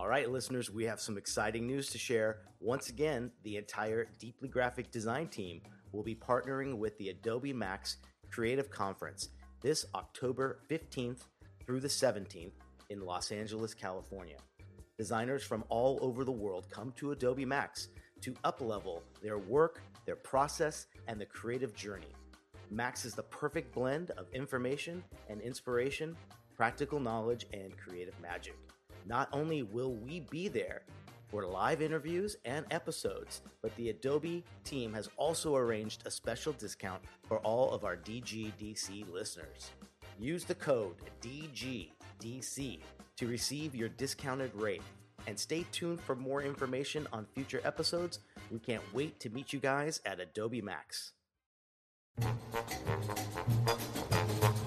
All right, listeners, we have some exciting news to share. Once again, the entire Deeply Graphic Design team will be partnering with the Adobe Max Creative Conference this October 15th through the 17th in Los Angeles, California. Designers from all over the world come to Adobe Max to uplevel their work, their process, and the creative journey. Max is the perfect blend of information and inspiration, practical knowledge, and creative magic. Not only will we be there for live interviews and episodes, but the Adobe team has also arranged a special discount for all of our DGDC listeners. Use the code DGDC to receive your discounted rate. And stay tuned for more information on future episodes. We can't wait to meet you guys at Adobe Max.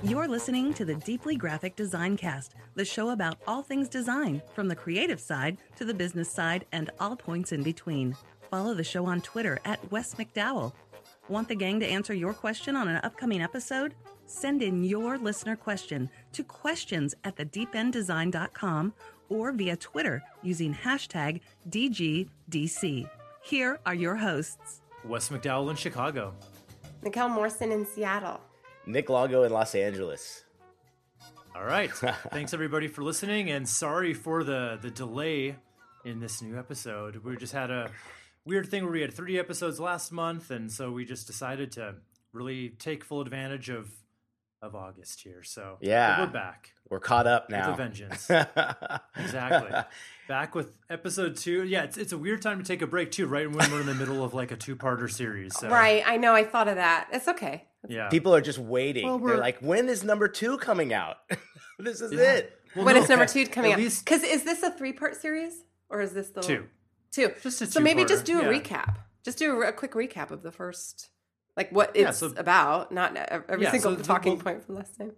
You're listening to the Deeply Graphic Design Cast, the show about all things design, from the creative side to the business side and all points in between. Follow the show on Twitter at Wes McDowell. Want the gang to answer your question on an upcoming episode? Send in your listener question to questions at thedeependdesign.com or via Twitter using hashtag DGDC. Here are your hosts. Wes McDowell in Chicago. Mikkel Morrison in Seattle. Nick Lago in Los Angeles. All right. Thanks everybody for listening and sorry for the the delay in this new episode. We just had a weird thing where we had three episodes last month and so we just decided to really take full advantage of of August here. So Yeah. we're back We're caught up with a vengeance. exactly. Back with episode 2. Yeah, it's it's a weird time to take a break too, right when we're in the middle of like a two-parter series. So Right, I know. I thought of that. It's okay. Yeah. People are just waiting. Well, They're like, when is number two coming out? this is Yeah. it. Well, when no, is number two coming at out? least- Because is this a three-part series or is this the Two. Two. Just a so maybe just do a yeah. recap. Just do a, a quick recap of the first, like what Yeah, it's so- about, not every Yeah, single so the- talking well- point from last time.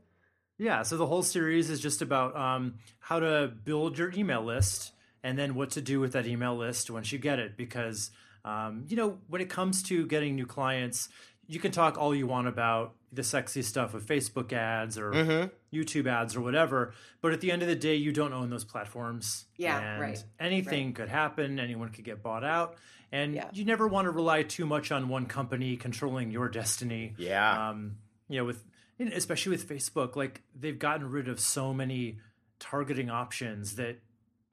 Yeah, so the whole series is just about um, how to build your email list and then what to do with that email list once you get it. Because, um, you know, when it comes to getting new clients, you can talk all you want about the sexy stuff of Facebook ads or Mm-hmm. YouTube ads or whatever. But at the end of the day, you don't own those platforms. Yeah, and right, Anything could happen, anyone could get bought out. And Yeah. you never want to rely too much on one company controlling your destiny Yeah. um, you know, with especially with Facebook, like they've gotten rid of so many targeting options that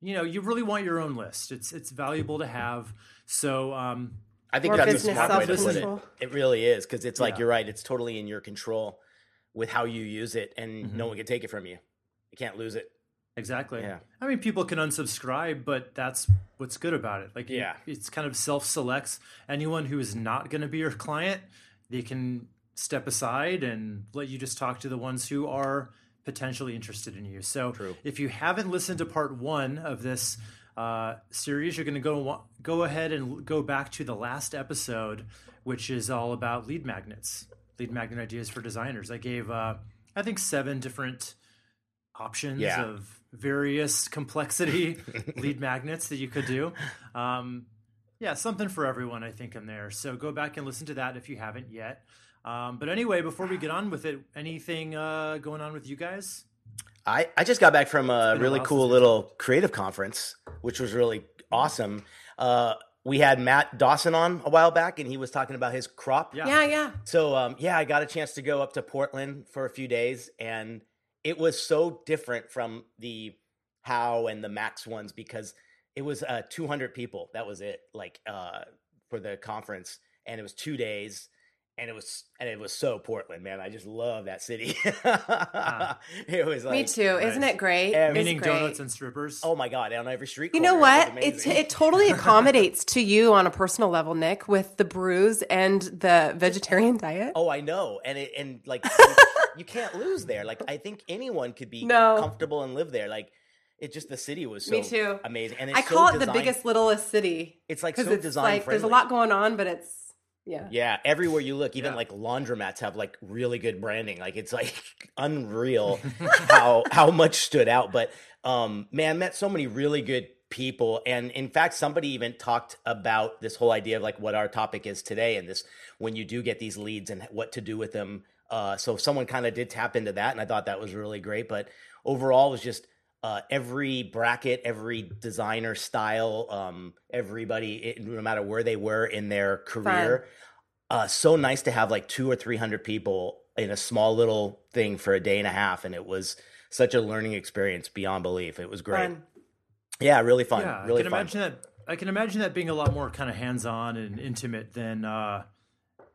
you know you really want your own list. It's it's valuable to have. So um, I think More that's a business smart way to put it. self-control. It really is because it's like Yeah. you're right. It's totally in your control with how you use it, and Mm-hmm. no one can take it from you. You can't lose it. exactly. Yeah. I mean, people can unsubscribe, but that's what's good about it. Like, it- Yeah. it's kind of self selects anyone who is not going to be your client. They can step aside and let you just talk to the ones who are potentially interested in you. So, True. if you haven't listened to part one of this uh, series, you're going to go go ahead and go back to the last episode, which is all about lead magnets, lead magnet ideas for designers. I gave, uh, I think, seven different options Yeah. of various complexity lead magnets that you could do. Um, yeah, something for everyone, I think, in there. So go back and listen to that if you haven't yet. Um, but anyway, before we get on with it, anything uh, going on with you guys? I, I just got back from a been a really cool since we little creative conference, which was really awesome. Uh, we had Matt Dawson on a while back, and he was talking about his crop. Yeah. Yeah, yeah. So um, yeah, I got a chance to go up to Portland for a few days, and it was so different from the How and the Max ones because it was uh, 200 people. That was it, like uh, for the conference, and it was two days, and it was and it was so Portland, man. I just love that city. It was like Me too. Isn't nice. it great? Every- Meaning great. donuts and strippers. Oh my god, on every street. You know corner, it what? was It it totally accommodates to you on a personal level, Nick, with the brews and the vegetarian diet. Oh, I know, and it and like you, you can't lose there. Like I think anyone could be No. comfortable and live there. Like it just the city was so Me too. amazing, and it's I so call it the biggest littlest city It's like because so it's design like friendly. there's a lot going on, but it's yeah. Yeah, everywhere you look, even Yeah. like laundromats have like really good branding. Like it's like unreal how how much stood out. But um man, met so many really good people. And in fact, somebody even talked about this whole idea of like what our topic is today and this when you do get these leads and what to do with them. Uh so someone kind of did tap into that and I thought that was really great. But overall it was just uh, every bracket, every designer style, um, everybody, it, no matter where they were in their career. Uh, so nice to have like two or three hundred people in a small little thing for a day and a half, and it was such a learning experience beyond belief. It was great. Fun. Yeah, really fun. Yeah, really I can fun. imagine that. I can imagine that being a lot more kind of hands-on and intimate than uh,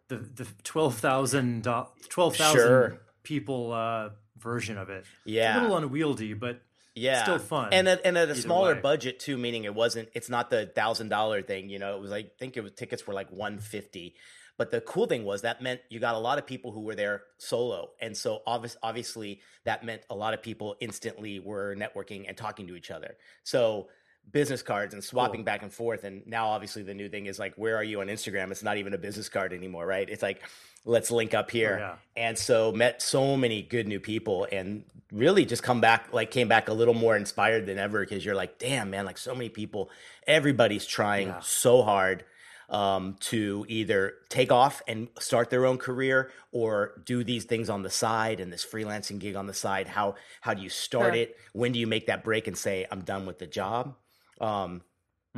the the 12,000 do- 12,000 Sure. people uh, version of it. Yeah. It's a little unwieldy, but yeah. Still fun and at, and at a smaller way. budget too meaning it wasn't it's not the thousand dollar thing you know? It was like i think it was tickets were like 150 but the cool thing was that meant you got a lot of people who were there solo. And so obvious, obviously that meant a lot of people instantly were networking and talking to each other. So business cards and swapping Cool. back and forth and now obviously the new thing is like where are you on instagram it's not even a business card anymore right it's like let's link up here yeah. and so met so many good new people and really just come back like came back a little more inspired than ever because you're like damn man like so many people everybody's trying Yeah. so hard um, to either take off and start their own career or do these things on the side and this freelancing gig on the side how how do you start Sure. it when do you make that break and say i'm done with the job um,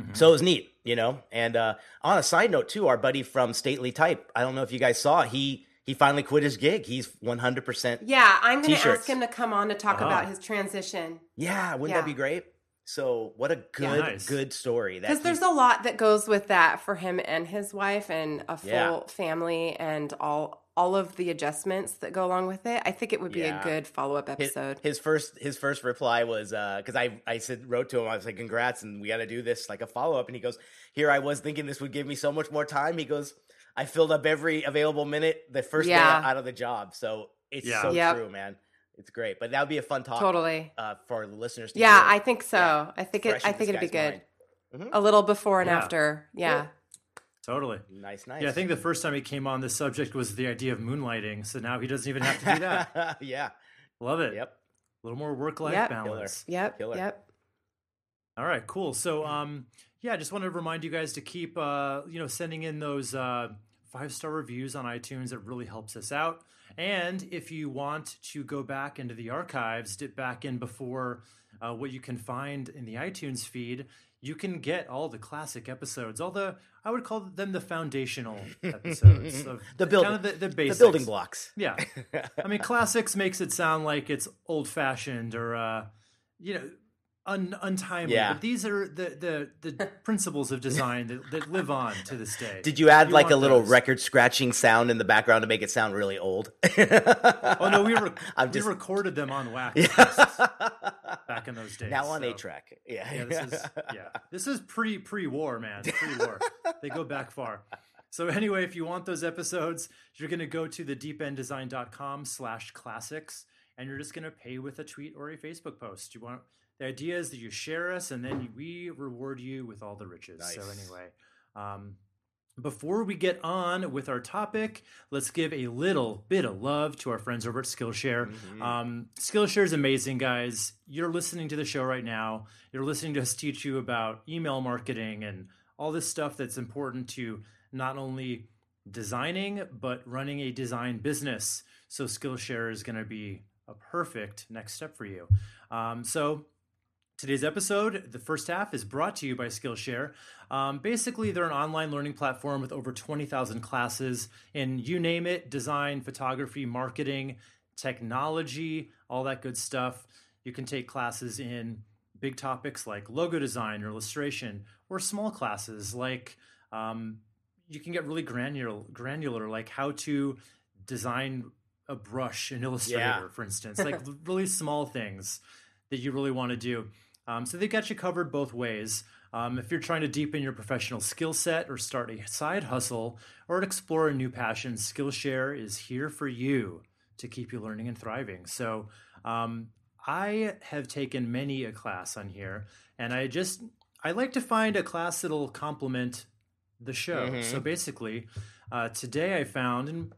Mhm. so it was neat, you know. And uh, on a side note, too, our buddy from Stately Type, I don't know if you guys saw, he he finally quit his gig. He's one hundred percent. Yeah, I'm going to ask him to come on to talk Oh. about his transition Yeah, wouldn't Yeah. that be great? So what a good Nice. good story. That because he- there's a lot that goes with that for him and his wife and a full Yeah. family and all all of the adjustments that go along with it. I think it would be Yeah. a good follow up episode. his first his first reply was because I I said wrote to him I was like congrats and we got to do this like a follow up and he goes here I was thinking this would give me so much more time he goes I filled up every available minute the first Yeah. day out of the job so it's Yeah. so Yep. true man it's great but that would be a fun talk totally. uh, for the listeners to Yeah, hear. I think so. Yeah. I think it. I think it'd be guy's good. mind. A little before and Yeah. after. Yeah. Totally. Nice, nice. Yeah, I think the first time he came on, this subject was the idea of moonlighting. So now he doesn't even have to do that. yeah. Love it. Yep. A little more work-life Yep. balance. Yep. Killer. Yep. All right, cool. So, um, yeah, I just wanted to remind you guys to keep, uh, you know, sending in those uh, five star reviews on iTunes. It really helps us out. And if you want to go back into the archives, dip back in before uh, what you can find in the iTunes feed, you can get all the classic episodes, all the I would call them the foundational episodes, of The building- kind of the, the The building blocks. Yeah. I mean, classics makes it sound like it's old fashioned or, uh, you know, un- untimely. Yeah. But these are the, the, the principles of design that, that live on to this day. Did you add You like a little those. record scratching sound in the background to make it sound really old? Oh, no, we, we just- recorded them on wax discs back in those days. now on so- a track. Yeah. Yeah, this is yeah. This is pre pre war, man. Pre war. they go back far. So anyway, if you want those episodes, you're gonna go to the deependdesign.com slash classics and you're just gonna pay with a tweet or a Facebook post. You want the idea is that you share us and then we reward you with all the riches. So anyway. Um before we get on with our topic, let's give a little bit of love to our friends over at Skillshare. Mm-hmm. Um, Skillshare is amazing, guys. You're listening to the show right now. You're listening to us teach you about email marketing and all this stuff that's important to not only designing, but running a design business. So, Skillshare is going to be a perfect next step for you. Um, so, Today's episode, the first half, is brought to you by Skillshare. Um, basically, they're an online learning platform with over 20,000 classes in you name it design, photography, marketing, technology, all that good stuff. You can take classes in big topics like logo design or illustration, or small classes like um, you can get really granular, granular, like how to design a brush in Illustrator, Yeah. for instance, like really small things that you really want to do. Um, so they've got you covered both ways. Um, if you're trying to deepen your professional skill set or start a side hustle or explore a new passion, Skillshare is here for you to keep you learning and thriving. So um, I have taken many a class on here, and I just I like to find a class that'll complement the show. Mhm. So basically, uh, today I found and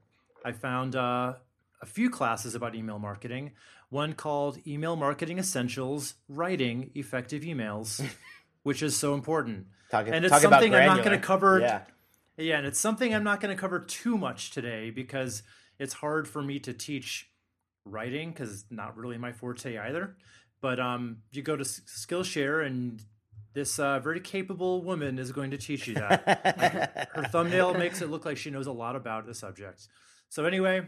I found uh, a few classes about email marketing. One called Email Marketing Essentials: Writing Effective Emails, which is so important. Talk, And it's something I'm not going to cover. Yeah. Yeah, and it's something I'm not going to cover too much today because it's hard for me to teach writing because it's not really my forte either. But um, you go to Skillshare, and this uh, very capable woman is going to teach you that. Her thumbnail makes it look like she knows a lot about the subject. So anyway,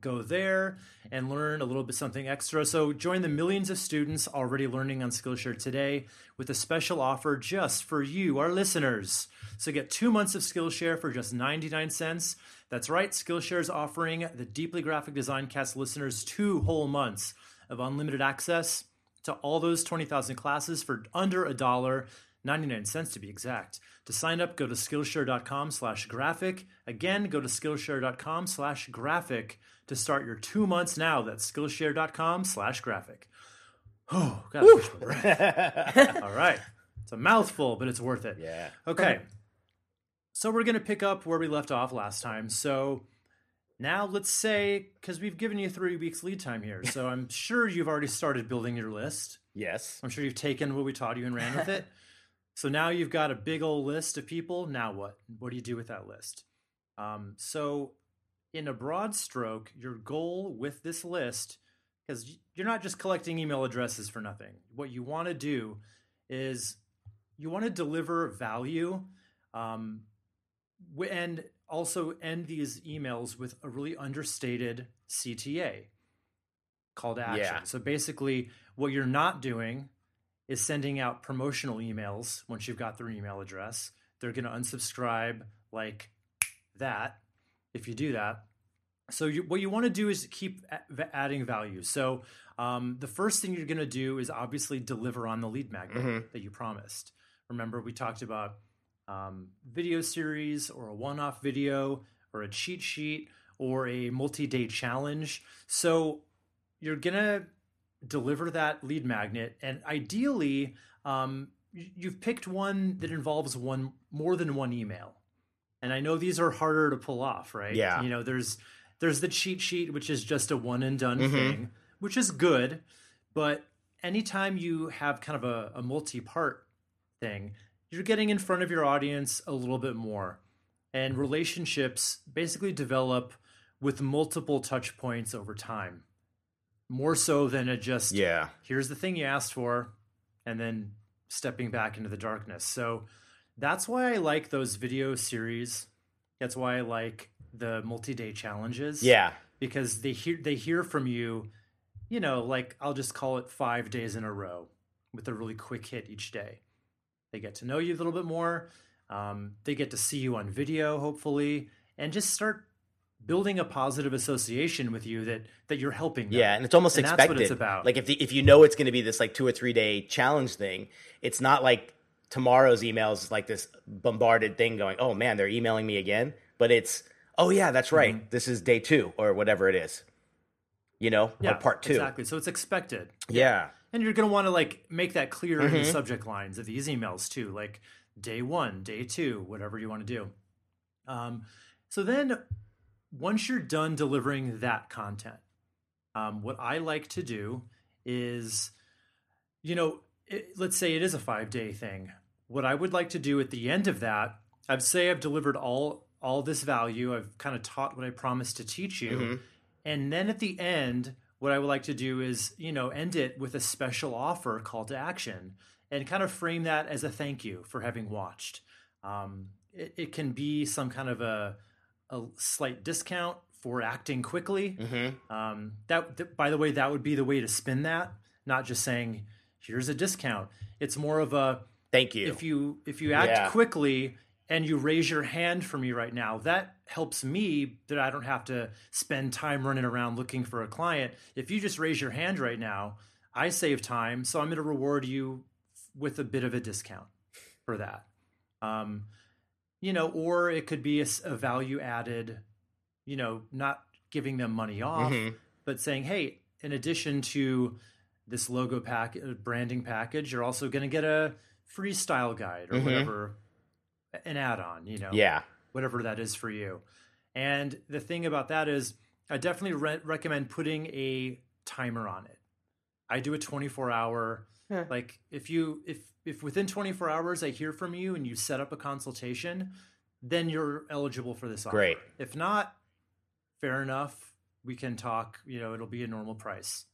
go there and learn a little bit something extra. So join the millions of students already learning on Skillshare today with a special offer just for you, our listeners. So get two months of Skillshare for just 99 cents. That's right, Skillshare is offering the Deeply Graphic Design Cast listeners two whole months of unlimited access to all those 20,000 classes for under a dollar. 99 cents to be exact. To sign up, go to Skillshare.com slash graphic. Again, go to Skillshare.com slash graphic to start your two months now. That's Skillshare.com slash graphic. Oh, breath. All right. It's a mouthful, but it's worth it. Yeah. Okay. So we're going to pick up where we left off last time. So now let's say, because we've given you three weeks lead time here. So I'm sure you've already started building your list. Yes. I'm sure you've taken what we taught you and ran with it. so now you've got a big old list of people. Now what? What do you do with that list? Um, so, in a broad stroke, your goal with this list, because you're not just collecting email addresses for nothing. What you want to do is you want to deliver value um, and also end these emails with a really understated CTA call to action. Yeah. So basically, what you're not doing is sending out promotional emails once you've got their email address. They're going to unsubscribe like that if you do that. So you, what you want to do is keep adding value. So um, the first thing you're going to do is obviously deliver on the lead magnet Mhm. that you promised. Remember, we talked about um, video series or a one-off video or a cheat sheet or a multi-day challenge. So you're gonna deliver that lead magnet, and ideally, um, you've picked one that involves one more than one email. And I know these are harder to pull off, right? Yeah. You know, there's there's the cheat sheet, which is just a one and done Mhm. thing, which is good. But anytime you have kind of a, a multi-part thing, you're getting in front of your audience a little bit more. And relationships basically develop with multiple touch points over time. More so than a just Yeah. here's the thing you asked for, and then stepping back into the darkness. So that's why I like those video series. That's why I like the multi-day challenges. Yeah. Because they hear they hear from you, you know, like I'll just call it five days in a row with a really quick hit each day. They get to know you a little bit more. Um, they get to see you on video, hopefully, and just start building a positive association with you that that you're helping them. Yeah, and it's almost And that's what it's about. Like if the, if you know it's going to be this like two or three day challenge thing, it's not like tomorrow's emails like this bombarded thing going, oh man, they're emailing me again. But it's oh yeah, that's right. Mm-hmm. This is day two or whatever it is. You know, yeah, or part two. Exactly. So it's expected. Yeah, And you're going to want to like make that clear in the Mhm. subject lines of these emails too, like day one, day two, whatever you want to do. Um, so then, once you're done delivering that content, um, what I like to do is, you know, it, let's say it is a five day thing. What I would like to do at the end of that, I'd say I've delivered all all this value. I've kind of taught what I promised to teach you. Mhm. And then at the end, what I would like to do is, you know, end it with a special offer call to action and kind of frame that as a thank you for having watched. Um, it, it can be some kind of a, a slight discount for acting quickly. hmm Um, that, th- by the way, that would be the way to spin that, not just saying, here's a discount. It's more of a, Thank you. if you if you act Yeah. quickly and you raise your hand for me right now that helps me that i don't have to spend time running around looking for a client if you just raise your hand right now i save time so i'm going to reward you with a bit of a discount for that um, you know or it could be a value added you know not giving them money off Mhm. but saying hey in addition to this logo pack uh, branding package you're also going to get a free style guide or Mhm. whatever an add-on you know? Yeah, whatever that is for you. And the thing about that is i definitely re- recommend putting a timer on it. I do a 24 hour Huh. like if you if if within 24 hours i hear from you and you set up a consultation then you're eligible for this offer. Great. if not fair enough. We can talk you know it'll be a normal price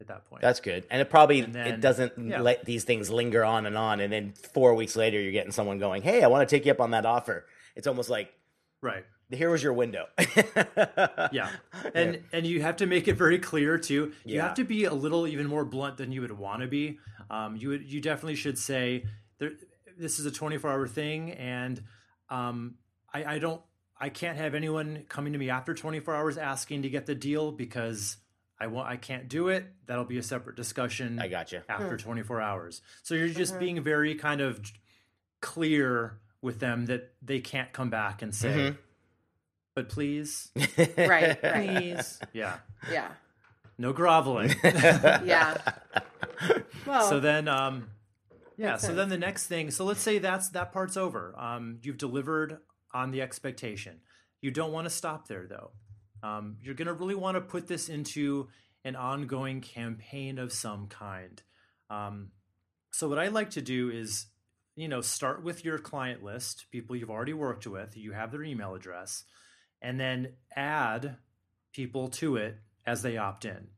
at that point. That's good, and it probably And then- it doesn't yeah. let these things linger on and on, and then four weeks later you're getting someone going, "Hey, I want to take you up on that offer." It's almost like right. here was your window. Yeah. And and you have to make it very clear too. You Yeah. have to be a little even more blunt than you would want to be. Um, you would you definitely should say there, this is a 24 hour thing and um, I, I don't I can't have anyone coming to me after 24 hours asking to get the deal because I want I can't do it. That'll be a separate discussion I got you. after 24 hours. So you're just being very kind of clear with them that they can't come back and say, Mhm. but please, Right, right. please. yeah. Yeah. No groveling. Yeah. Well, so then, um, yeah. So sense. then the next thing. So let's say that's that part's over. Um, you've delivered on the expectation. You don't want to stop there though. Um, you're going to really want to put this into an ongoing campaign of some kind. Um, so what I like to do is, you know, start with your client list, people you've already worked with, you have their email address, and then add people to it as they opt in.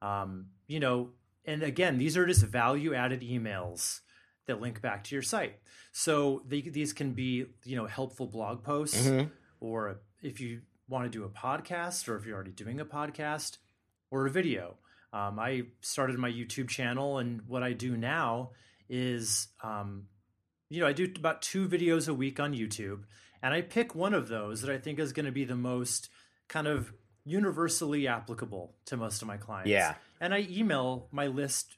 Um, you know, and again, these are just value added emails that link back to your site. So they, these can be, you know, helpful blog posts, Mhm. or if you want to do a podcast, or if you're already doing a podcast, or a video. Um, I started my YouTube channel, and what I do now is, um, you know, I do about two videos a week on YouTube, and I pick one of those that I think is going to be the most kind of universally applicable to most of my clients. Yeah. And I email my list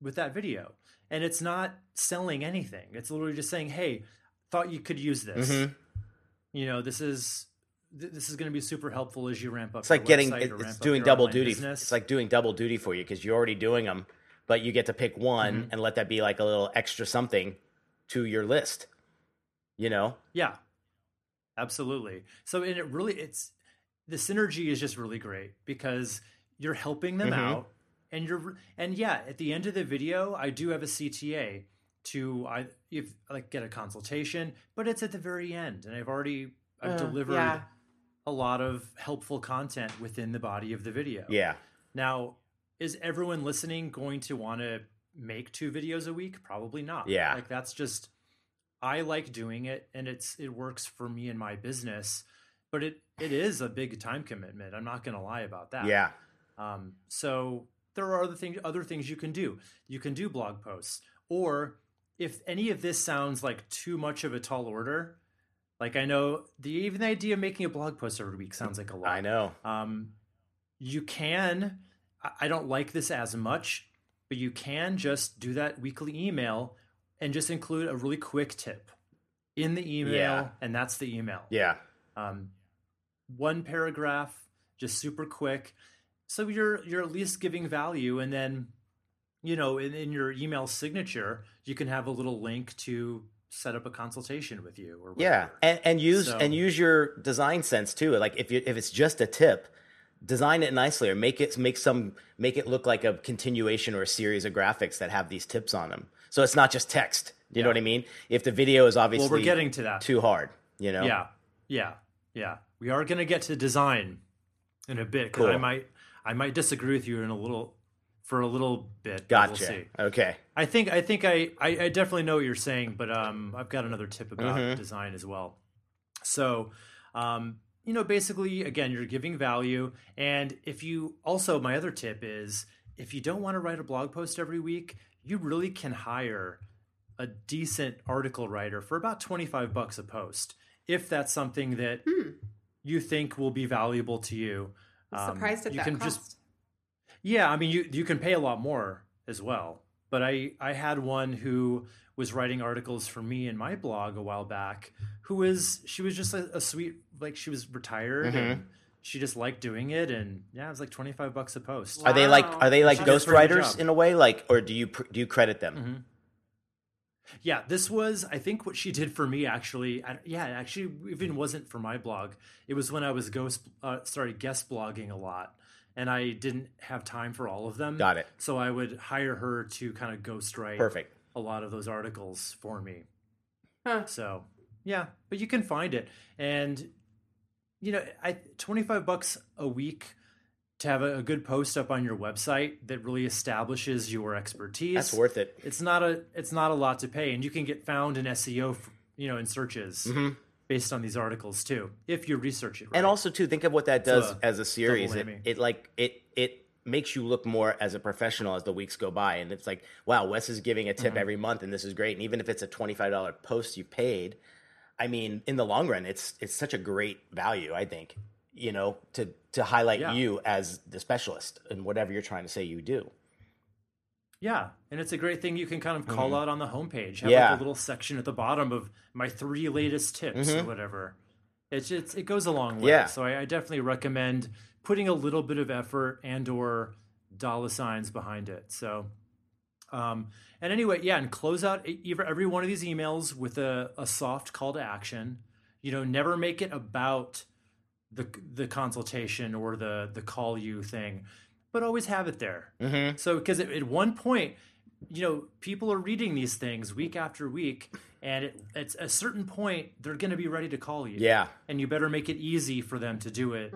with that video. And it's not selling anything. It's literally just saying, "Hey, thought you could use this. Mhm. You know, this is th- this is going to be super helpful as you ramp up. It's like your getting it- it's doing double duty. business. It's like doing double duty for you because you're already doing them, but you get to pick one Mhm. and let that be like a little extra something to your list. You know? Yeah, absolutely. So, and it really, it's the synergy is just really great because you're helping them Mhm. out, and you're, and yeah, at the end of the video, I do have a CTA to I if like get a consultation, but it's at the very end, and I've already I've Uh, delivered yeah. A lot of helpful content within the body of the video. Yeah. Now, is everyone listening going to want to make two videos a week? Probably not. Yeah. Like that's just I like doing it and it's it works for me and my business, but it it is a big time commitment. I'm not going to lie about that. Yeah. Um so there are other things other things you can do. You can do blog posts or if any of this sounds like too much of a tall order, like I know the even the idea of making a blog post every week sounds like a lot. I know. Um, you can, I- don't like this as much, but you can just do that weekly email and just include a really quick tip in the email, Yeah. and that's the email. Yeah. Um, one paragraph, just super quick. So you're you're at least giving value, and then you know in, in your email signature, you can have a little link to set up a consultation with you. Or Yeah, and and use So- and use your design sense too. Like if you if it's just a tip, design it nicely or make it make some make it look like a continuation or a series of graphics that have these tips on them. So it's not just text. You know what I mean? If the video is obviously Well, we're getting to that. too hard, you know. Yeah, yeah, yeah. We are going to get to design in a bit because I might I might disagree with you in a little for a little bit. Gotcha. We'll see. Okay. I think I think I, I I definitely know what you're saying, but um, I've got another tip about Mhm. design as well. So, um, you know, basically, again, you're giving value, and if you also, my other tip is if you don't want to write a blog post every week, you really can hire a decent article writer for about 25 bucks a post if that's something that Hmm. you think will be valuable to you. I'm Um, surprised at you that can cost. just yeah, I mean you you can pay a lot more as well. But I I had one who was writing articles for me in my blog a while back who was she was just a, a sweet like she was retired Mm-hmm. and she just liked doing it and yeah, it was like 25 bucks a post. Are they like are they like She did a pretty good ghostwriters in a way like or do you do you credit them? Mhm. Yeah, this was I think what she did for me actually. I, yeah, actually even wasn't for my blog. It was when I was ghost uh, started guest blogging a lot, and I didn't have time for all of them. Got it. So I would hire her to kind of ghostwrite Perfect. a lot of those articles for me. Huh. So yeah, but you can find it, and you know, I twenty five bucks a week to have a, a good post up on your website that really establishes your expertise. That's worth it. It's not a it's not a lot to pay, and you can get found in SEO, f- you know, in searches mm-hmm. Based on these articles too, if you research it. Right. And also too, think of what that does a as a series. It, it like it it makes you look more as a professional as the weeks go by, and it's like, wow, Wes is giving a tip Mm-hmm. every month, and this is great. And even if it's a twenty five dollar post you paid, I mean, in the long run, it's it's such a great value. I think you know to to highlight Yeah. you as the specialist in whatever you're trying to say you do. Yeah, and it's a great thing you can kind of call out on the homepage. Have Mm-hmm. Yeah. like a little section at the bottom of my three latest tips or whatever. It's it's it goes a long way. Mm-hmm. Yeah. So I, I definitely recommend putting a little bit of effort and or dollar signs behind it. So um and anyway, yeah, and close out every every one of these emails with a, a soft call to action. You know, never make it about the the consultation or the the call you thing, but always have it there. Mm-hmm. So, because at, at one point, you know, people are reading these things week after week, and it, at a certain point, they're going to be ready to call you. Yeah. And you better make it easy for them to do it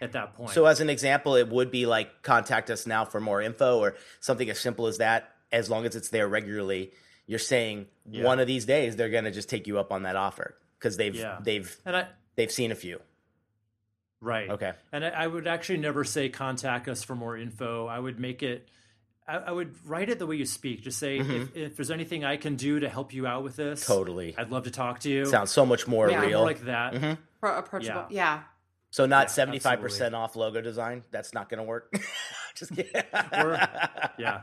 at that point. So, as an example, it would be like contact us now for more info or something as simple as that. As long as it's there regularly, you're saying Yeah. one of these days they're going to just take you up on that offer because they've Yeah. they've and I, they've seen a few. Right. Okay. And I, I would actually never say contact us for more info. I would make it. I, I would write it the way you speak. Just say if, if there's anything I can do to help you out with this. Mm-hmm. Totally. I'd love to talk to you. Sounds so much more Yeah, More real. like that. Pro- approachable. Yeah. Yeah. so not seventy five percent off logo design. That's not going to work. just kidding. Or, yeah.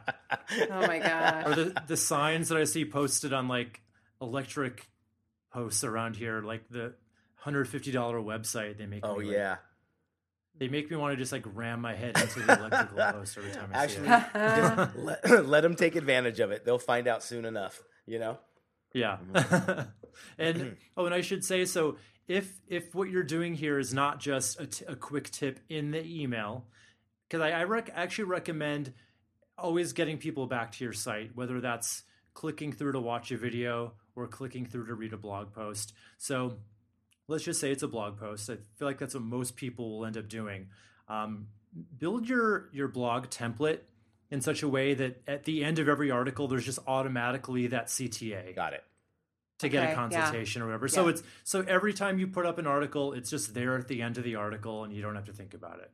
Oh my god. or the the signs that I see posted on like electric posts around here, like the hundred fifty dollar website. They make oh me, like- yeah. They make me want to just like ram my head into the electrical post every time I Actually, see it. just let, let them take advantage of it. They'll find out soon enough. You know. Yeah, mm-hmm. and mm-hmm. oh, and I should say so. If if what you're doing here is not just a, t- a quick tip in the email, because I, I rec- actually recommend always getting people back to your site, whether that's clicking through to watch a video or clicking through to read a blog post. So let's just say it's a blog post. I feel like that's what most people will end up doing. Um, build your your blog template in such a way that at the end of every article, there's just automatically that CTA Got it. to get Okay, a yeah. consultation or whatever. So Yeah. it's so every time you put up an article, it's just there at the end of the article, and you don't have to think about it.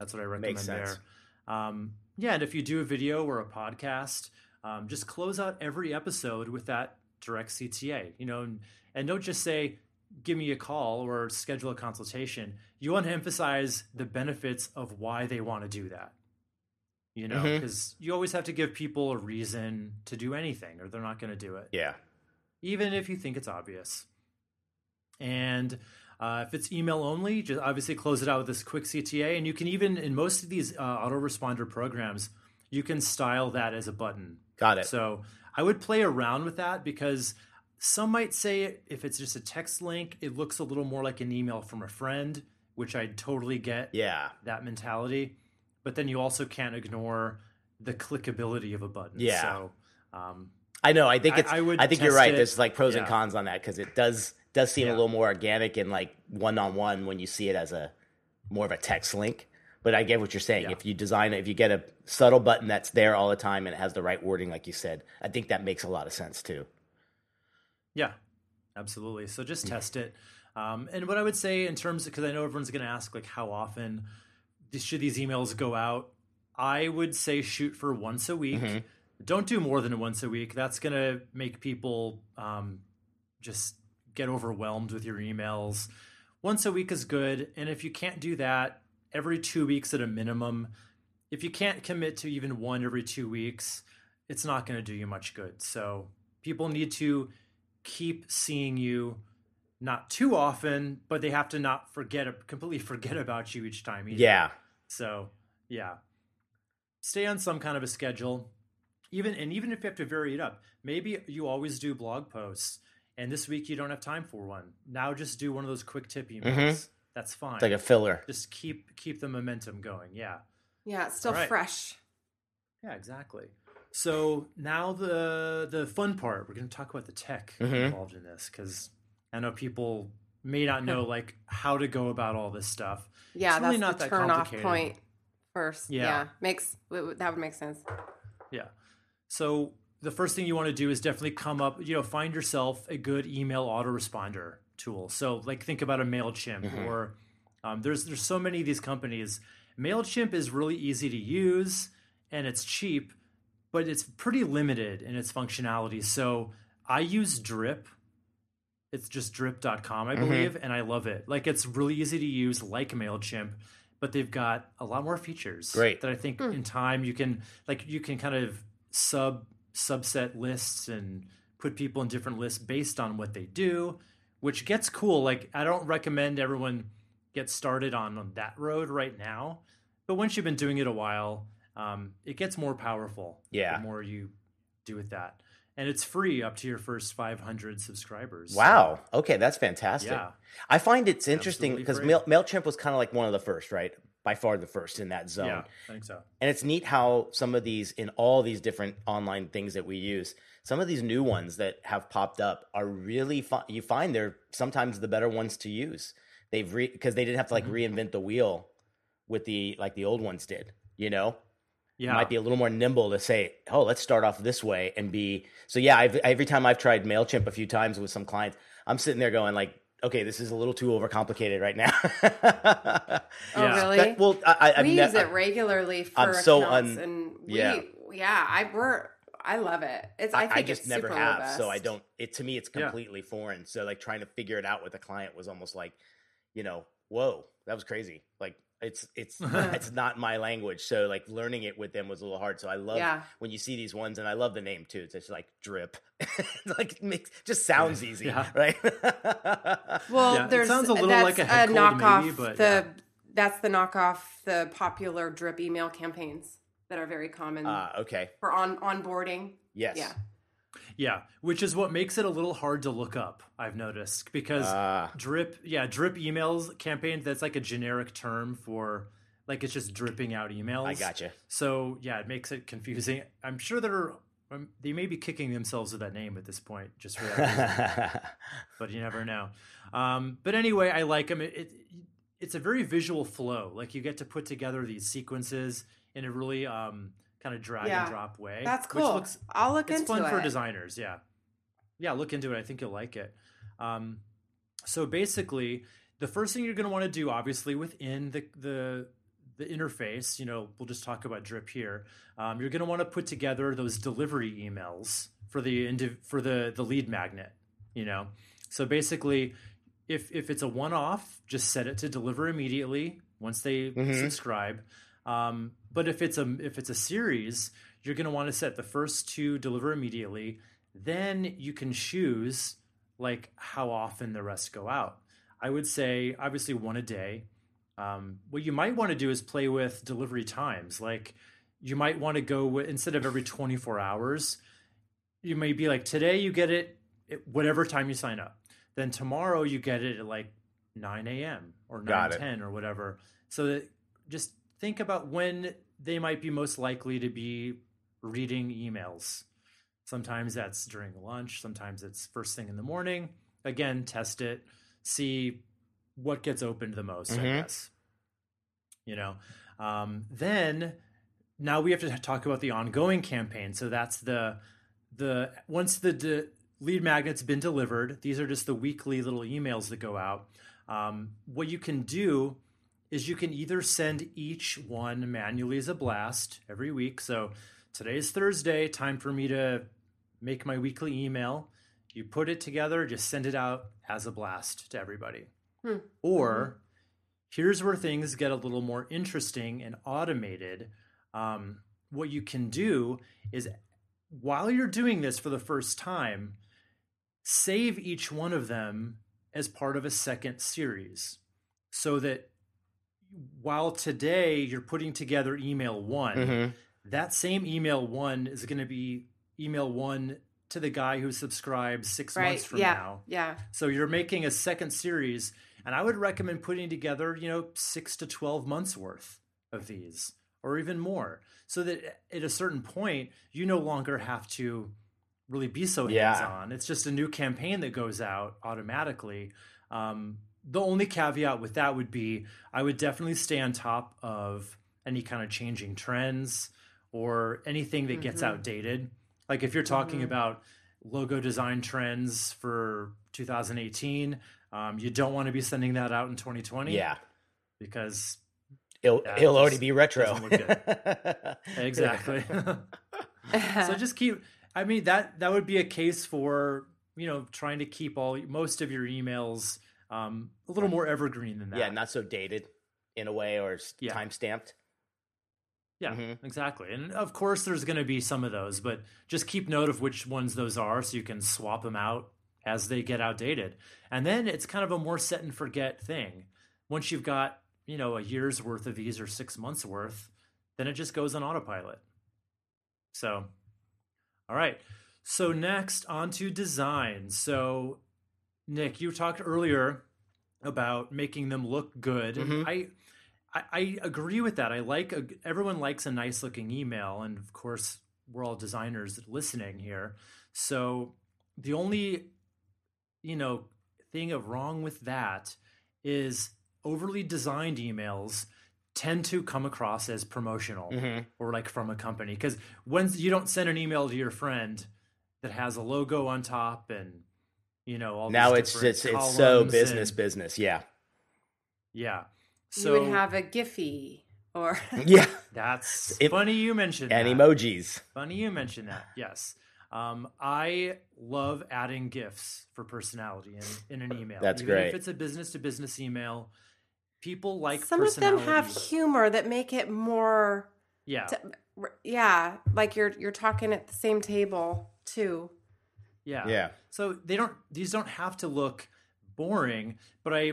That's what I recommend Makes sense. there. Um, yeah, and if you do a video or a podcast, um, just close out every episode with that direct CTA. You know, and, and don't just say give me a call or schedule a consultation. You want to emphasize the benefits of why they want to do that. You know, because you always have to give people a reason to do anything, or they're not going to do it Yeah. even if you think it's obvious. And uh, if it's email only, just obviously close it out with this quick CTA. And you can even, in most of these uh, autoresponder programs, you can style that as a button. Got it. So I would play around with that because some might say if it's just a text link, it looks a little more like an email from a friend, which I totally get yeah. that mentality. But then you also can't ignore the clickability of a button. Yeah. So, um, I know. I think it's. I, I would think you're right. it. There's like pros and cons on that because it does does seem a little more organic and like one on one when you see it as a more of a text link. But I get what you're saying. Yeah. If you design it, if you get a subtle button that's there all the time and it has the right wording, like you said, I think that makes a lot of sense too. Yeah, absolutely. So just test it. Um, and what I would say in terms, because I know everyone's going to ask, like, how often should these emails go out? I would say shoot for once a week. Mm-hmm. Don't do more than once a week. That's going to make people um, just get overwhelmed with your emails. Once a week is good. And if you can't do that, every two weeks at a minimum. If you can't commit to even one every two weeks, it's not going to do you much good. So people need to keep seeing you not too often, but they have to not forget completely forget about you each time. Either. Yeah. So yeah, stay on some kind of a schedule. Even and even if you have to vary it up, maybe you always do blog posts, and this week you don't have time for one. Now just do one of those quick tip emails. That's fine. Mm-hmm. It's like a filler. just keep keep the momentum going. Yeah. Yeah, it's still All right. fresh. Yeah, exactly. So now the the fun part. We're going to talk about the tech Mhm. involved in this because I know people may not know like how to go about all this stuff. Yeah, It's really that's not the that turn off point first. Yeah. Yeah, makes that would make sense. Yeah. So the first thing you want to do is definitely come up, you know, find yourself a good email autoresponder tool. So like think about a Mailchimp or um, there's there's so many of these companies. Mailchimp is really easy to use and it's cheap, but it's pretty limited in its functionality. So I use Drip. It's just drip.com, I mm-hmm. believe, and I love it. Like it's really easy to use, like Mailchimp, but they've got a lot more features. Great. That I think hmm. in time you can like you can kind of sub subset lists and put people in different lists based on what they do, which gets cool. Like I don't recommend everyone get started on, on that road right now, but once you've been doing it a while, um, it gets more powerful. Yeah. The more you do with that. And it's free up to your first 500 subscribers. Wow. Okay, that's fantastic. Yeah. I find it's interesting because. Mail, Mailchimp was kind of like one of the first, right? By far the first in that zone. Yeah, I think so. And it's neat how some of these, in all these different online things that we use, some of these new ones that have popped up are really fun. You find they're sometimes the better ones to use. They've re because they didn't have to like Mm-hmm. reinvent the wheel with the like the old ones did. You know, Yeah. might be a little more nimble to say, "Oh, let's start off this way," and be so. Yeah, I've, every time I've tried Mailchimp a few times with some clients, I'm sitting there going like, "Okay, this is a little too overcomplicated right now." Oh, Yeah. really? That- well, I, I, I've we ne- use it regularly for I'm so accounts, un- and we, yeah. yeah, I we're I love it. It's I I, think I just it's never super have, so I don't. It to me, it's Yeah. completely foreign. So like trying to figure it out with a client was almost like, you know, whoa, that was crazy. Like it's it's it's not my language, so like learning it with them was a little hard. So I love Yeah. when you see these ones, and I love the name too. It's just like drip, like it makes just sounds easy, Yeah. right? Well, Yeah, it there's sounds a little like a head cold knockoff. maybe, but the yeah. that's the knockoff the popular drip email campaigns that are very common Ah, okay, for on onboarding. yes, Yeah. Yeah, which is what makes it a little hard to look up. I've noticed because Ah. drip, yeah, drip emails campaign. That's like a generic term for like it's just dripping out emails. I gotcha. So yeah, it makes it confusing. I'm sure they're um, they may be kicking themselves with that name at this point, just for that reason. but you never know. Um, but anyway, I like them. It, it it's a very visual flow. Like you get to put together these sequences in a really um, kind of drag Yeah. and drop way. That's which cool. looks I'll look it's into fun for designers yeah yeah look into it i think you'll like it um, so basically the first thing you're going to want to do obviously within the the the interface you know we'll just talk about drip here um, you're going to want to put together those delivery emails for the indiv- for the the lead magnet you know so basically if if it's a one-off just set it to deliver immediately once they Mhm. subscribe um, but if it's a if it's a series you're going to want to set the first two deliver immediately. Then you can choose like how often the rest go out. I would say obviously one a day. Um, what you might want to do is play with delivery times. Like you might want to go with, instead of every 24 hours you may be like today you get it at whatever time you sign up. Then tomorrow you get it at like 9 a.m or 9 10 or whatever. So that just think about when they might be most likely to be reading emails. Sometimes that's during lunch sometimes it's first thing in the morning. Again test it see what gets opened the most i Mhm. guess you know? Um, then now we have to talk about the ongoing campaign. So that's the the once the de- lead magnet's been delivered these are just the weekly little emails that go out. Um, what you can do is you can either send each one manually as a blast every week so today's thursday time for me to make my weekly email you put it together just send it out as a blast to everybody Hmm. or here's where things get a little more interesting and automated. Um, what you can do is while you're doing this for the first time, save each one of them as part of a second series so that while today you're putting together email one, Mhm. that same email one is going to be email one to the guy who subscribes six right. months from yeah. now. Yeah. So you're making a second series, and I would recommend putting together, you know, six to 12 months worth of these, or even more, so that at a certain point, you no longer have to really be so hands on. It's just a new campaign that goes out automatically. Um, the only caveat with that would be I would definitely stay on top of any kind of changing trends or anything that gets Mm-hmm. outdated. Like if you're talking about logo design trends for 2018, um, you don't want to be sending that out in 2020. Yeah. Because It'll, Yeah, it'll it already be retro. exactly. so just keep I mean that that would be a case for, you know, trying to keep all most of your emails um, a little more evergreen than that. yeah, not so dated in a way or Yeah. time stamped. Yeah, Mhm. exactly. And of course, there's going to be some of those, but just keep note of which ones those are so you can swap them out as they get outdated. And then it's kind of a more set and forget thing. Once you've got, you know, a year's worth of these or six months worth, then it just goes on autopilot. So, all right. So, next, on to design. So, Nick, you talked earlier about making them look good. Mhm. I, I I agree with that. I like a, everyone likes a nice looking email, and of course, we're all designers listening here. So the only you know thing of wrong with that is overly designed emails tend to come across as promotional Mhm. or like from a company because when you don't send an email to your friend that has a logo on top and you know all Now these it's different it's it's so business and- business. Yeah. yeah you would have a Giphy or Yeah. that's It- funny you mentioned And that. emojis. Funny you mentioned that. Yes. Um, I love adding GIFs for personality in, in an email. That's Even great. If it's a business to business email, people like some of them have humor that make it more yeah, t- r- yeah like you're you're talking at the same table too yeah, Yeah. So they don't; these don't have to look boring. But I,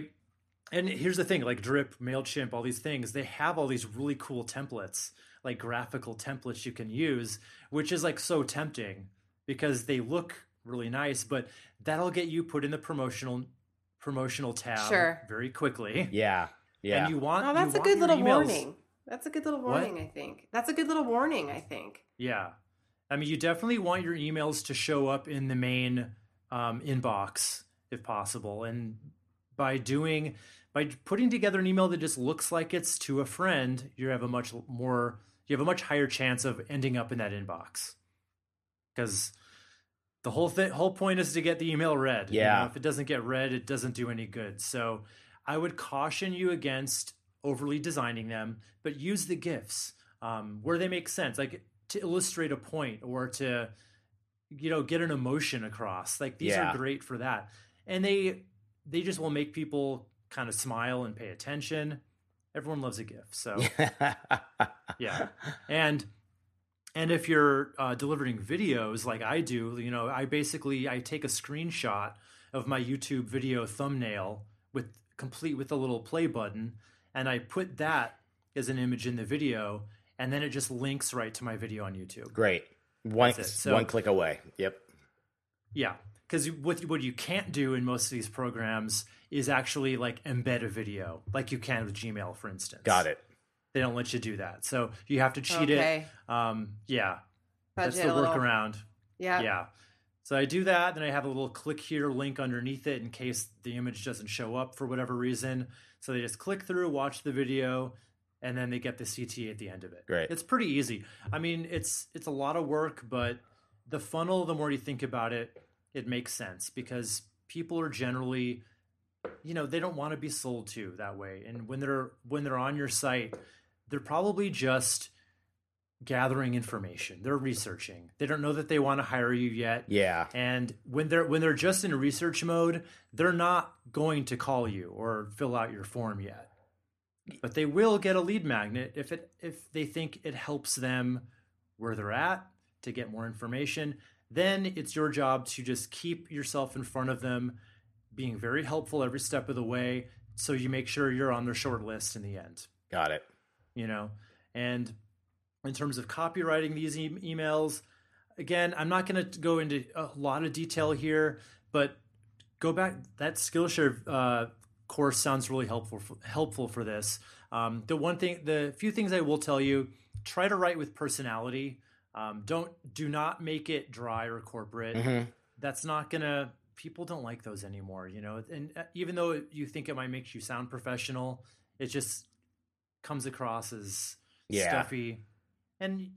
and here's the thing: like Drip, Mailchimp, all these things, they have all these really cool templates, like graphical templates you can use, which is like so tempting because they look really nice. But that'll get you put in the promotional promotional tab Sure. very quickly. Yeah. Yeah. And you want oh that's a good little emails- warning that's a good little What? warning i think that's a good little warning i think Yeah. I mean, you definitely want your emails to show up in the main um, inbox if possible. And by doing, by putting together an email that just looks like it's to a friend, you have a much more, you have a much higher chance of ending up in that inbox. Because the whole thing, whole point is to get the email read. You Yeah. know, if it doesn't get read, it doesn't do any good. So I would caution you against overly designing them, but use the GIFs um, where they make sense, like to illustrate a point or to, you know, get an emotion across. Like these Yeah. are great for that, and they they just will make people kind of smile and pay attention. Everyone loves a GIF, so yeah, and and if you're uh, delivering videos like I do, you know, I basically I take a screenshot of my YouTube video thumbnail with complete with a little play button, and I put that as an image in the video, and then it just links right to my video on YouTube. Great. One So- one click away. Yep. Yeah, because what what you can't do in most of these programs is actually like embed a video, like you can with Gmail, for instance. Got it. They don't let you do that, so you have to cheat okay it. Um, yeah, that's the workaround. yeah Yeah. So I do that, then I have a little click here link underneath it in case the image doesn't show up for whatever reason. So they just click through, watch the video, and then they get the CTA at the end of it. Great. It's pretty easy. I mean, it's it's a lot of work, but the funnel, the more you think about it, it makes sense because people are generally you know, they don't want to be sold to that way. And when they're when they're on your site, they're probably just gathering information. They're researching. They don't know that they want to hire you yet. Yeah. And when they're when they're just in research mode, they're not going to call you or fill out your form yet. But they will get a lead magnet if it if they think it helps them where they're at to get more information. Then it's your job to just keep yourself in front of them, being very helpful every step of the way so you make sure you're on their short list in the end Got it. you know and in terms of copywriting these e- emails again i'm not going to go into a lot of detail here but go back that skillshare uh, course sounds really helpful for, helpful for this um, the one thing the few things i will tell you try to write with personality um, don't do not make it dry or corporate Mhm. that's not gonna people don't like those anymore, you know. And uh, even though you think it might make you sound professional, it just comes across as Yeah. stuffy. And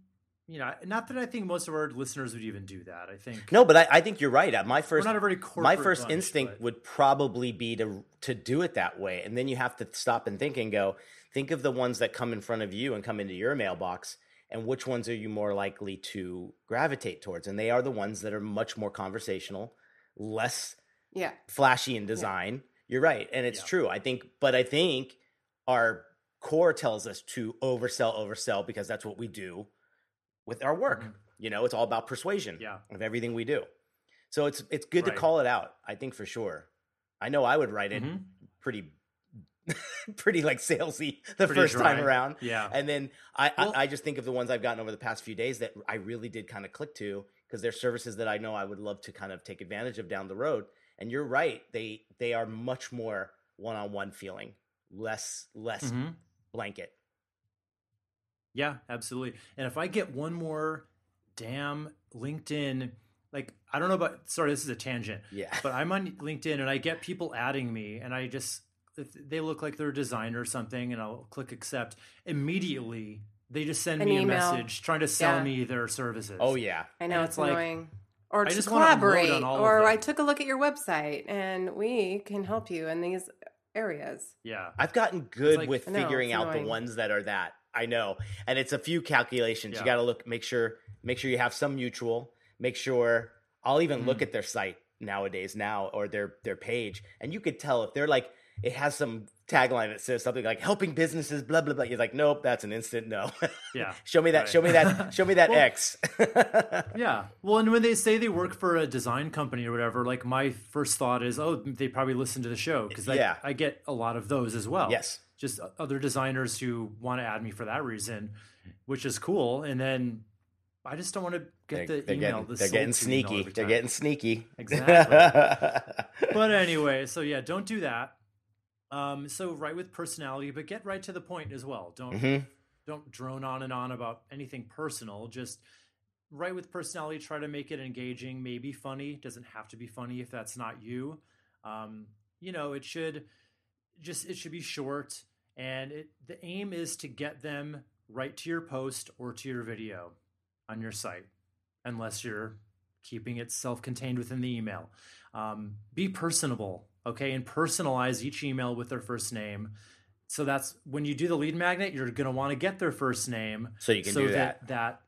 you know, not that I think most of our listeners would even do that. I think No, but I, I think you're right. Uh, My first not a very my first bunch, instinct but- would probably be to to do it that way and then you have to stop and think and go think of the ones that come in front of you and come into your mailbox and which ones are you more likely to gravitate towards and they are the ones that are much more conversational less Yeah. flashy in design you're right and it's Yeah. true i think but i think our core tells us to oversell oversell because that's what we do with our work Mhm. you know it's all about persuasion Yeah. of everything we do so it's it's good Right. to call it out i think for sure i know i would write it Mhm. pretty pretty like salesy the Pretty first time around Yeah. and then I, Well- I I just think of the ones I've gotten over the past few days that I really did kind of click to because they're services that I know I would love to kind of take advantage of down the road. And you're right, they they are much more one on one feeling, less less Mhm. blanket. Yeah, absolutely. And if I get one more damn LinkedIn, like I don't know about sorry, this is a tangent. Yeah. But I'm on LinkedIn and I get people adding me and I just if they look like they're a designer or something and I'll click accept. Immediately they just send An me a message trying to sell Yeah. me their services. oh yeah. I know And it's, it's like. Or I to just collaborate, on all or. I took a look at your website, and we can help you in these areas. Yeah. I've gotten good like- with I figuring it's out the ones that are that. I know. And it's a few calculations. Yeah. You got to look make sure make sure you have some mutual. Make sure I'll even look Mhm. at their site nowadays now or their their page and you could tell if they're like it has some tagline that says something like helping businesses blah blah blah. You're like, "Nope, that's an instant no." Yeah. show me that Right. show me that show me that Well- X. Yeah. Well, and when they say they work for a design company or whatever, like my first thought is, oh, they probably listen to the show because I, Yeah. I get a lot of those as well. Yes. Just other designers who want to add me for that reason, which is cool. And then I just don't want to get they're, the they're email. getting, the they're getting sneaky. They're getting sneaky. Exactly. but anyway, so yeah, don't do that. Um, so write with personality, but get right to the point as well. Don't Mhm. don't drone on and on about anything personal. Just write with personality. Try to make it engaging, maybe funny. Doesn't have to be funny if that's not you. Um, you know, it should just it should be short, and it, the aim is to get them right to your post or to your video on your site, unless you're keeping it self-contained within the email. Um, be personable, okay, and personalize each email with their first name. So that's when you do the lead magnet, you're going to want to get their first name So you can so do that. that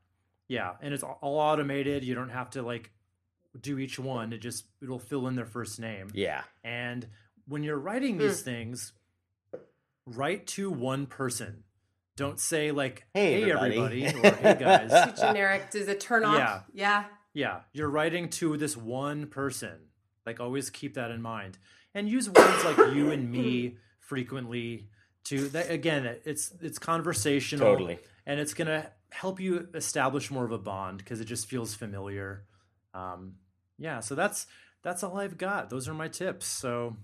yeah, and it's all automated. You don't have to like do each one. It just it'll fill in their first name. Yeah. And when you're writing these things, write to one person. Don't say like, Hey, "Hey, everybody." everybody," or "Hey guys." Too generic. Does it turn off? Yeah. Yeah. Yeah, you're writing to this one person. Like always keep that in mind. And use words like you and me frequently to that again, it's it's conversational Totally. and it's going to help you establish more of a bond because it just feels familiar. Um yeah, so that's that's all I've got. Those are my tips. So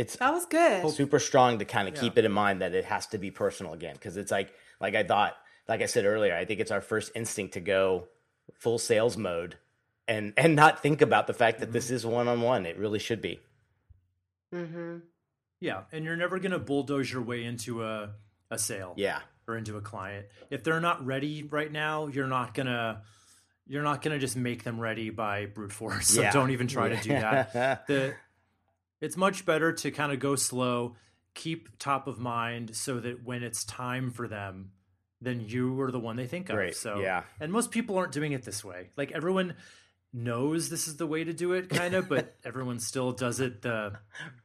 It's That was good. super strong to kind of Yeah. keep it in mind that it has to be personal again because it's like like I thought like I said earlier I think it's our first instinct to go full sales mode and and not think about the fact that Mm-hmm. this is one on one it really should be Mm-hmm. yeah, and you're never going to bulldoze your way into a a sale. yeah or into a client. If they're not ready right now, you're not gonna you're not gonna just make them ready by brute force. So Yeah. don't even try to do that. The it's much better to kind of go slow, keep top of mind so that when it's time for them, then you are the one they think of. Right, So yeah. and most people aren't doing it this way. Like everyone knows this is the way to do it, kind of, but everyone still does it the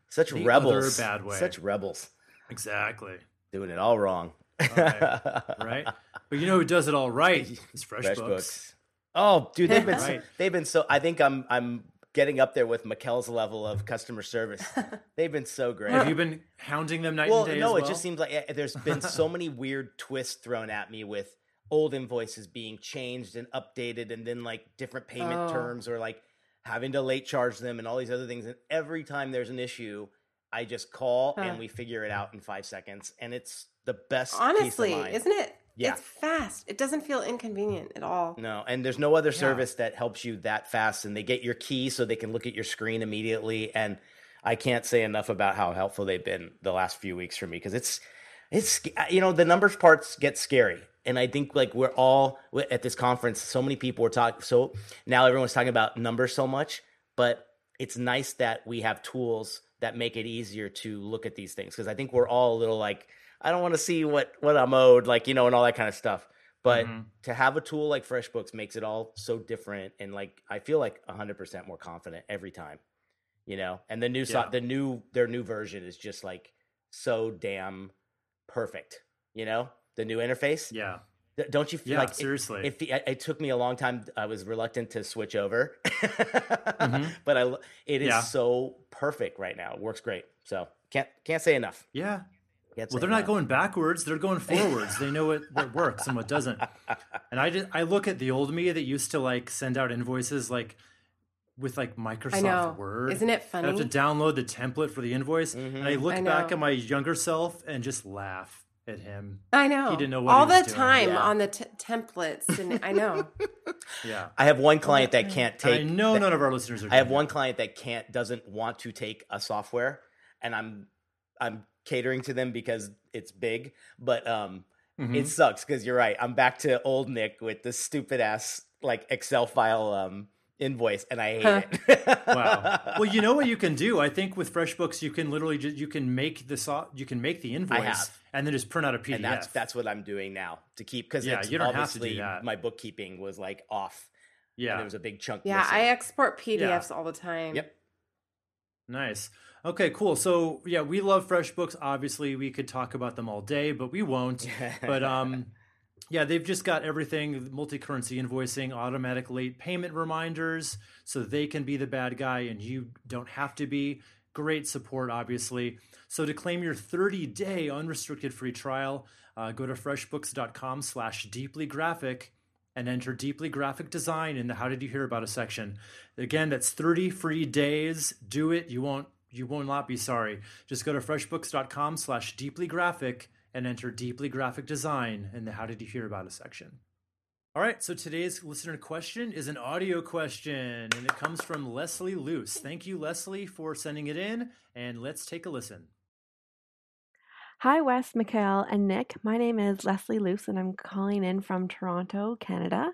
such The rebels bad way. such rebels exactly doing it all wrong Okay, right. But you know who does it all right? It's FreshBooks. oh dude they've been so, Right. they've been so I think I'm I'm getting up there with Mikkel's level of customer service they've been so great Have you been hounding them night well, and day? no, as it just seems like eh, there's been so many weird twists thrown at me with old invoices being changed and updated, and then like different payment Oh. terms or like having to late charge them and all these other things. And every time there's an issue, I just call Huh. and we figure it out in five seconds, and it's the best. Honestly, peace of mind. isn't it Yeah. It's fast. It doesn't feel inconvenient at all. No, and there's no other service that helps you that fast, and they get your key so they can look at your screen immediately. And I can't say enough about how helpful they've been the last few weeks for me because it's, it's uh, you know the numbers parts get scary, and I think like we're all at this conference, so many people were talking. So now everyone's talking about numbers so much, but it's nice that we have tools that make it easier to look at these things because I think we're all a little like I don't want to see what what I'm owed, like you know, and all that kind of stuff. But Mhm. to have a tool like FreshBooks makes it all so different, and like I feel like 100 percent more confident every time, you know. And the new so- the new their new version is just like so damn perfect, you know. The new interface, Yeah. Don't you feel Yeah. like seriously. it, fe- it took me a long time. I was reluctant to switch over, Mhm. but I it is Yeah. so perfect right now. It works great. So can't can't say enough. yeah. Can't Well, they're not going backwards; they're going forwards. they know what, what works and what doesn't. And I just I look at the old me that used to like send out invoices like with like Microsoft I know. Word. Isn't it funny? I have to download the template for the invoice, and I Mhm. look I back at my younger self and just laugh at him. I know. He didn't know what all he was the doing. time Yeah. on the t- templates, and I know. Yeah, I have one client that can't take. I know that- none of our listeners are. I have one client that can't doesn't want to take a software, and I'm I'm catering to them because it's big, but um, Mhm. it sucks because you're right. I'm back to old Nick with this stupid ass like Excel file um invoice, and I hate Huh. it. wow. Well, you know what you can do. I think with FreshBooks, you can literally just you can make the so- you can make the invoice have. and then just print out a PDF. and that's that's what I'm doing now to keep because Yeah, you don't have to do obviously that. my bookkeeping was like off. and yeah. there was a big chunk. Yeah, missing. I export PDFs all the time. Yep. Nice. Okay, cool. So yeah, we love FreshBooks. Obviously, we could talk about them all day, but we won't. but um, yeah, they've just got everything: multi-currency invoicing, automatic late payment reminders, so they can be the bad guy and you don't have to be. Great support, obviously. So to claim your 30-day unrestricted free trial, uh, go to freshbooks.com/slash deeply graphic and enter deeply graphic design in the how did you hear about us section again that's 30 free days do it you won't you will not be sorry just go to freshbooks.com slash deeply graphic and enter deeply graphic design in the how did you hear about us section all right so today's listener question is an audio question and it comes from leslie luce thank you leslie for sending it in and let's take a listen Hi, Wes, Mikhail, and Nick. My name is Leslie Luce, and I'm calling in from Toronto, Canada.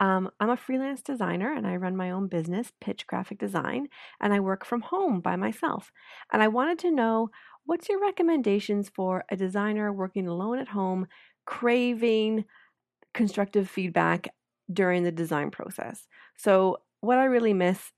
Um, I'm a freelance designer and I run my own business, Pitch Graphic Design, and I work from home by myself. And I wanted to know what's your recommendations for a designer working alone at home, craving constructive feedback during the design process? So, what I really miss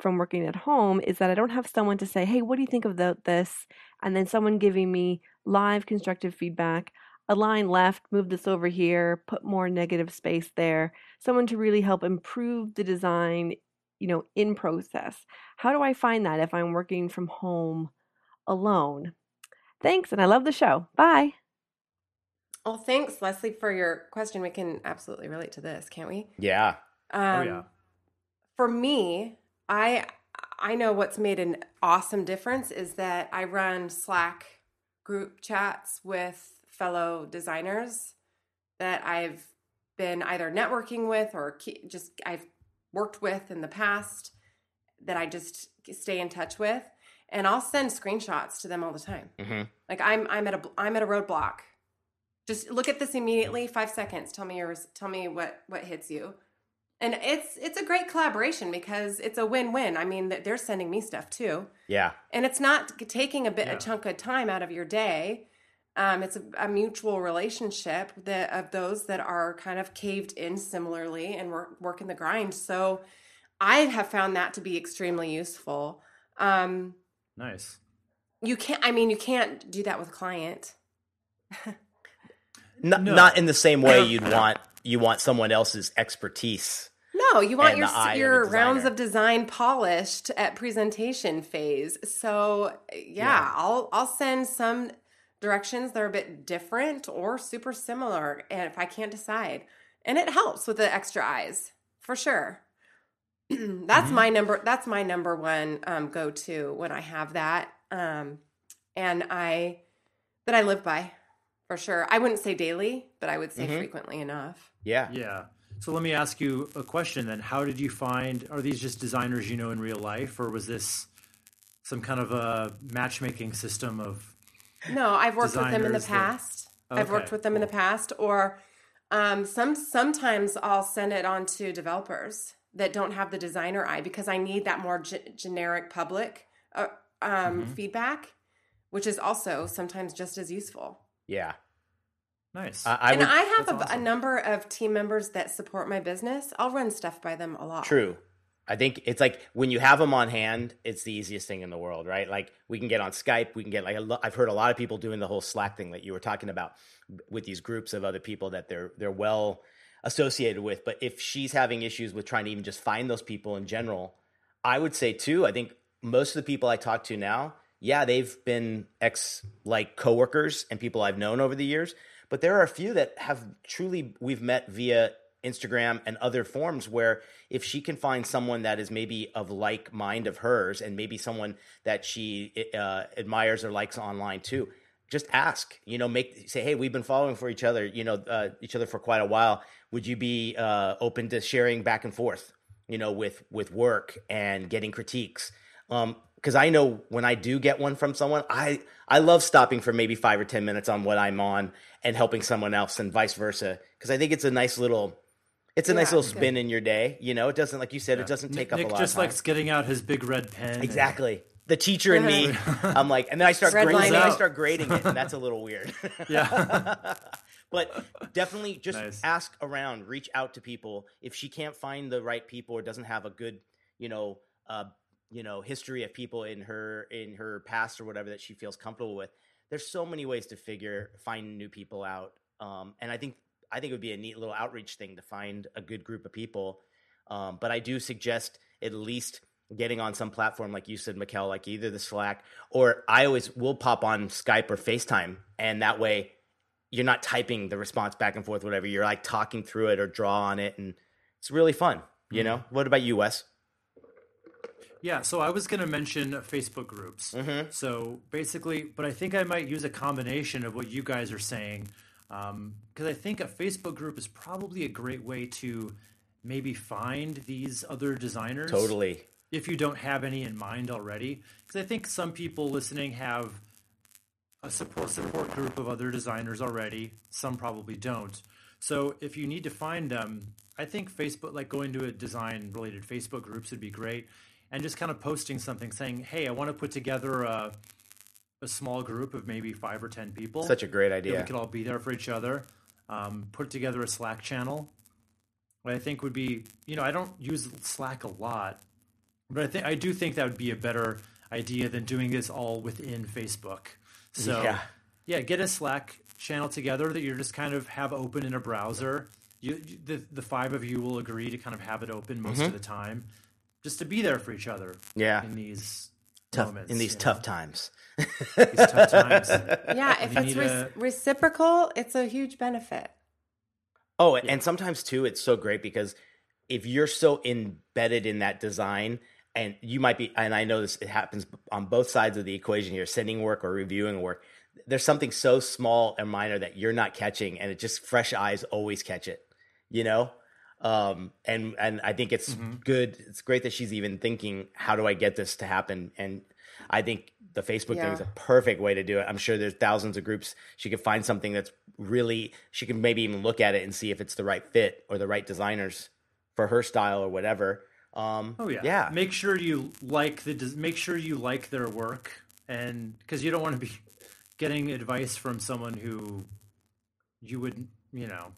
from working at home is that I don't have someone to say, hey, what do you think the, this? And then someone giving me live constructive feedback. Align left, move this over here, put more negative space there. Someone to really help improve the design, you know, in process. How do I find that if I'm working from home alone? Thanks, and I love the show. Bye. Well, thanks, Leslie, for your question. We can absolutely relate to this, can't we? yeah. Um, oh yeah For me, I I know what's made an awesome difference is that I run Slack group chats with fellow designers that I've been either networking with or just I've worked with in the past that I just stay in touch with and I'll send screenshots to them all the time. hmm Like I'm I'm at a I'm at a roadblock. Just look at this immediately, 5 seconds. Tell me your tell me what what hits you. And it's it's a great collaboration because it's a win-win. I mean, they're sending me stuff too. Yeah. And it's not taking a bit Yeah. a chunk of time out of your day. Um, it's a, a mutual relationship that of those that are kind of caved in similarly and work work in the grind. So I have found that to be extremely useful. Um, nice you can't. I mean, you can't do that with a client. Not, No. not in the same way you'd want you want someone else's expertise. No, you want your the eye of a your rounds of design polished at presentation phase. So yeah, Yeah. I'll I'll send some directions that are a bit different or super similar, and if I can't decide, and it helps with the extra eyes for sure. that's Mm-hmm. my number. That's my number one um, go to when I have that, um, and I that I live by for sure. I wouldn't say daily, but I would say frequently enough. Yeah. Yeah. So let me ask you a question then. How did you find? Are these just designers you know in real life, or was this some kind of a matchmaking system of? No, I've worked with them in the Designers that- past. I've worked with them in the past, or um, some sometimes I'll send it on to developers that don't have the designer eye because I need that more ge- generic public uh, um, Mm-hmm. feedback, which is also sometimes just as useful. Yeah. Nice. I, I and would, I have that's a, a number of team members that support my business. I'll run stuff by them a lot. True. I think it's like when you have them on hand, it's the easiest thing in the world, right? Like we can get on Skype, we can get like I've heard a lot of people doing the whole Slack thing that you were talking about with these groups of other people that they're they're well associated with. But if she's having issues with trying to even just find those people in general, I would say too. I think most of the people I talk to now, yeah, they've been ex like coworkers and people I've known over the years, but there are a few that have truly we've met via Instagram and other forms where if she can find someone that is maybe of like mind of hers and maybe someone that she uh, admires or likes online too, just ask. You know, make say, hey, we've been following for each other. You know, uh, each other for quite a while. Would you be uh, open to sharing back and forth? You know, with with work and getting critiques. Um, because I know when I do get one from someone, I I love stopping for maybe five or ten minutes on what I'm on and helping someone else, and vice versa. Because I think it's a nice little, it's a Yeah, nice little it's good. spin in your day. You know, it doesn't like you said, it doesn't take Nick, up a lot just of time. likes getting out his big red pen. and- exactly. The teacher and me, I'm like, and then I start Red grading, line then I start grading it, and that's a little weird. Yeah. but definitely just Nice. ask around, reach out to people. If she can't find the right people or doesn't have a good, you know, uh, you know, history of people in her in her past or whatever that she feels comfortable with, there's so many ways to figure find new people out. Um, and I think I think it would be a neat little outreach thing to find a good group of people. Um, but I do suggest at least getting on some platform like you said, Mikkel, like either the Slack or I always will pop on Skype or FaceTime, and that way you're not typing the response back and forth, whatever. You're like talking through it or draw on it, and it's really fun. You know. What about you, Wes? Yeah, so I was going to mention Facebook groups. Mm-hmm. So basically, but I think I might use a combination of what you guys are saying, Um, because I think a Facebook group is probably a great way to maybe find these other designers. Totally. If you don't have any in mind already, because I think some people listening have a support support group of other designers already. Some probably don't. So if you need to find them, I think Facebook, like going to a design related Facebook groups, would be great, and just kind of posting something saying, "Hey, I want to put together a a small group of maybe five or ten people. Such a great idea. we could all be there for each other. Um, put together a Slack channel. What I think would be, you know, I don't use Slack a lot, but I think I do think that would be a better idea than doing this all within Facebook. So Yeah. yeah, get a Slack channel together that you're just kind of have open in a browser. You, the the five of you will agree to kind of have it open most of the time, just to be there for each other. Mm-hmm. Yeah. in these tough moments, in these tough know, times. these tough times. Yeah, if you it's re- a- reciprocal, it's a huge benefit. Oh, and sometimes too, it's so great because if you're so embedded in that design, and you might be, and I know this it happens on both sides of the equation here, sending work or reviewing work. There's something so small and minor that you're not catching, and it just fresh eyes always catch it. You know, um, and and I think it's good. It's great that she's even thinking, how do I get this to happen? And I think the Facebook thing is a perfect way to do it. I'm sure there's thousands of groups. She could find something that's really she can maybe even look at it and see if it's the right fit or the right designers for her style or whatever. Um, Oh yeah, yeah, Make sure you like the make sure you like their work, and because you don't want to be getting advice from someone who you would you know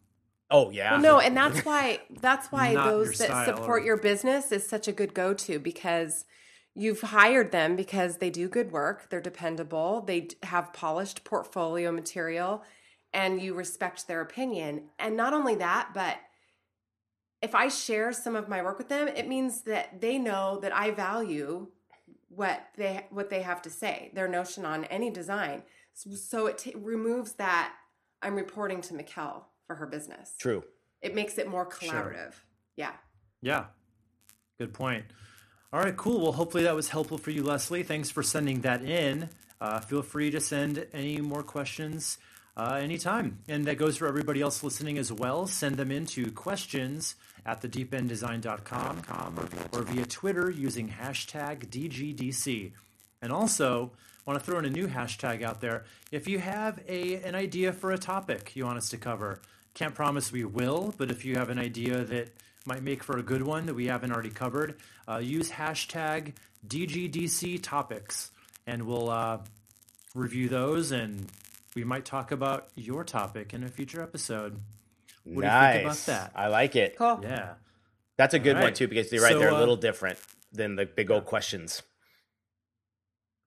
oh yeah. Well, no, and that's why that's why those that support or- your business is such a good go-to because you've hired them because they do good work, they're dependable, they have polished portfolio material, and you respect their opinion. And not only that, but if I share some of my work with them, it means that they know that I value what they what they have to say, their notion on any design. So, so it t- removes that I'm reporting to Mikkel for her business True. it makes it more collaborative. Yeah. yeah. Good point. All right, cool. Well, hopefully that was helpful for you, Leslie. Thanks for sending that in. Uh, feel free to send any more questions uh, anytime. And that goes for everybody else listening as well. Send them in to questions at thedeependdesign.com or via Twitter using hashtag DGDC. And also, want to throw in a new hashtag out there. If you have a an idea for a topic you want us to cover, can't promise we will, but if you have an idea that might make for a good one that we haven't already covered, uh, use hashtag DGDC topics, and we'll uh, review those, and we might talk about your topic in a future episode. What nice. do you think about that? I like it. Cool. Yeah. That's a good All one too because you're right. So, they're a uh, little different than the big old questions.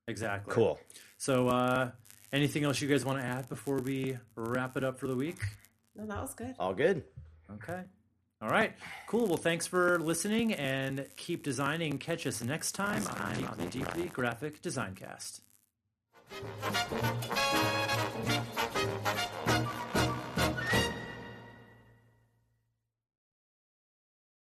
Exactly. Cool. So, uh, anything else you guys want to add before we wrap it up for the week? No, that was good. All good. Okay. All right. Cool. Well, thanks for listening and keep designing. Catch us next time on the Deeply Graphic Design Cast.